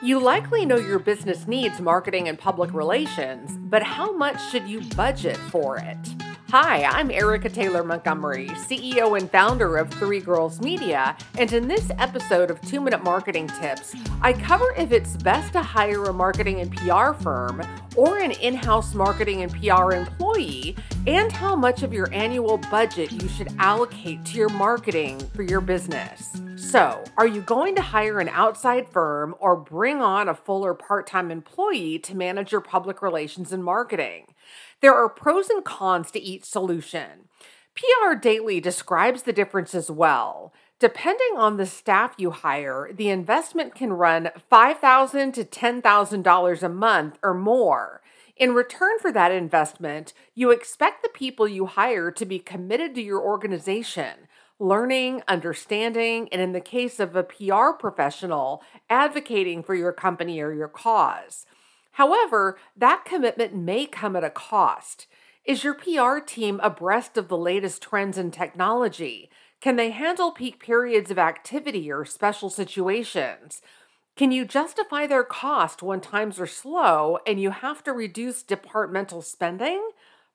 You likely know your business needs marketing and public relations, but how much should you budget for it? Hi, I'm Erica Taylor Montgomery, CEO and founder of Three Girls Media, and in this episode of 2 Minute Marketing Tips, I cover if it's best to hire a marketing and PR firm or an in house marketing and PR employee, and how much of your annual budget you should allocate to your marketing for your business. So, are you going to hire an outside firm or bring on a full or part time employee to manage your public relations and marketing? There are pros and cons to each solution. PR Daily describes the difference as well. Depending on the staff you hire, the investment can run 5,000 to $10,000 a month or more. In return for that investment, you expect the people you hire to be committed to your organization, learning, understanding, and in the case of a PR professional, advocating for your company or your cause. However, that commitment may come at a cost. Is your PR team abreast of the latest trends in technology? Can they handle peak periods of activity or special situations? Can you justify their cost when times are slow and you have to reduce departmental spending?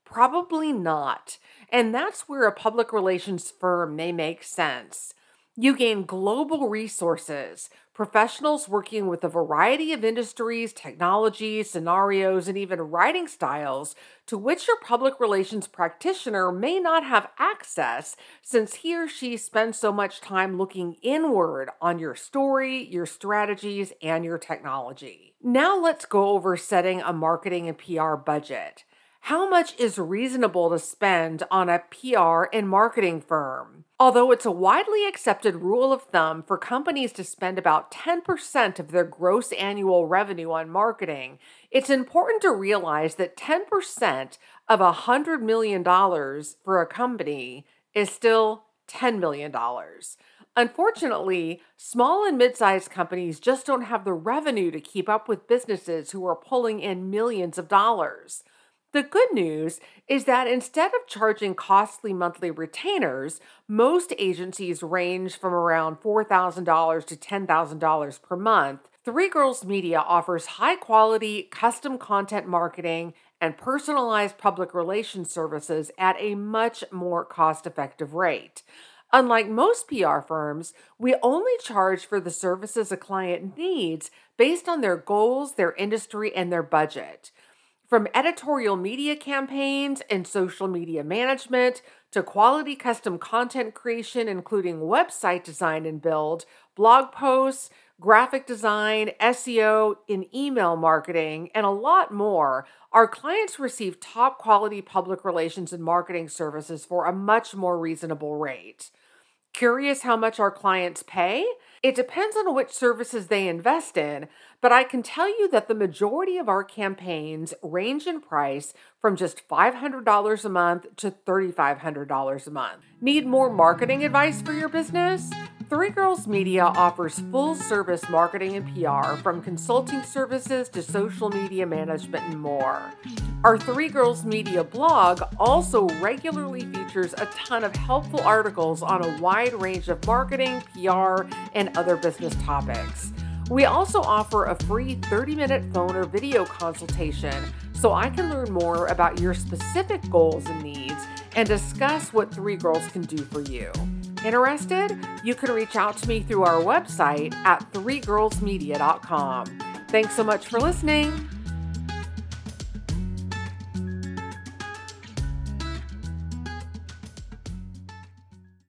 Probably not. And that's where a public relations firm may make sense. You gain global resources, professionals working with a variety of industries, technologies, scenarios, and even writing styles to which your public relations practitioner may not have access since he or she spends so much time looking inward on your story, your strategies, and your technology. Now let's go over setting a marketing and PR budget. How much is reasonable to spend on a PR and marketing firm? Although it's a widely accepted rule of thumb for companies to spend about 10% of their gross annual revenue on marketing, it's important to realize that 10% of $100 million for a company is still $10 million. Unfortunately, small and mid sized companies just don't have the revenue to keep up with businesses who are pulling in millions of dollars. The good news is that instead of charging costly monthly retainers, most agencies range from around $4,000 to $10,000 per month. Three Girls Media offers high quality, custom content marketing and personalized public relations services at a much more cost effective rate. Unlike most PR firms, we only charge for the services a client needs based on their goals, their industry, and their budget. From editorial media campaigns and social media management to quality custom content creation, including website design and build, blog posts, graphic design, SEO, and email marketing, and a lot more, our clients receive top quality public relations and marketing services for a much more reasonable rate. Curious how much our clients pay? It depends on which services they invest in, but I can tell you that the majority of our campaigns range in price from just $500 a month to $3,500 a month. Need more marketing advice for your business? Three Girls Media offers full service marketing and PR from consulting services to social media management and more. Our Three Girls Media blog also regularly features a ton of helpful articles on a wide range of marketing, PR, and other business topics. We also offer a free 30 minute phone or video consultation so I can learn more about your specific goals and needs and discuss what Three Girls can do for you. Interested? You can reach out to me through our website at threegirlsmedia.com. Thanks so much for listening.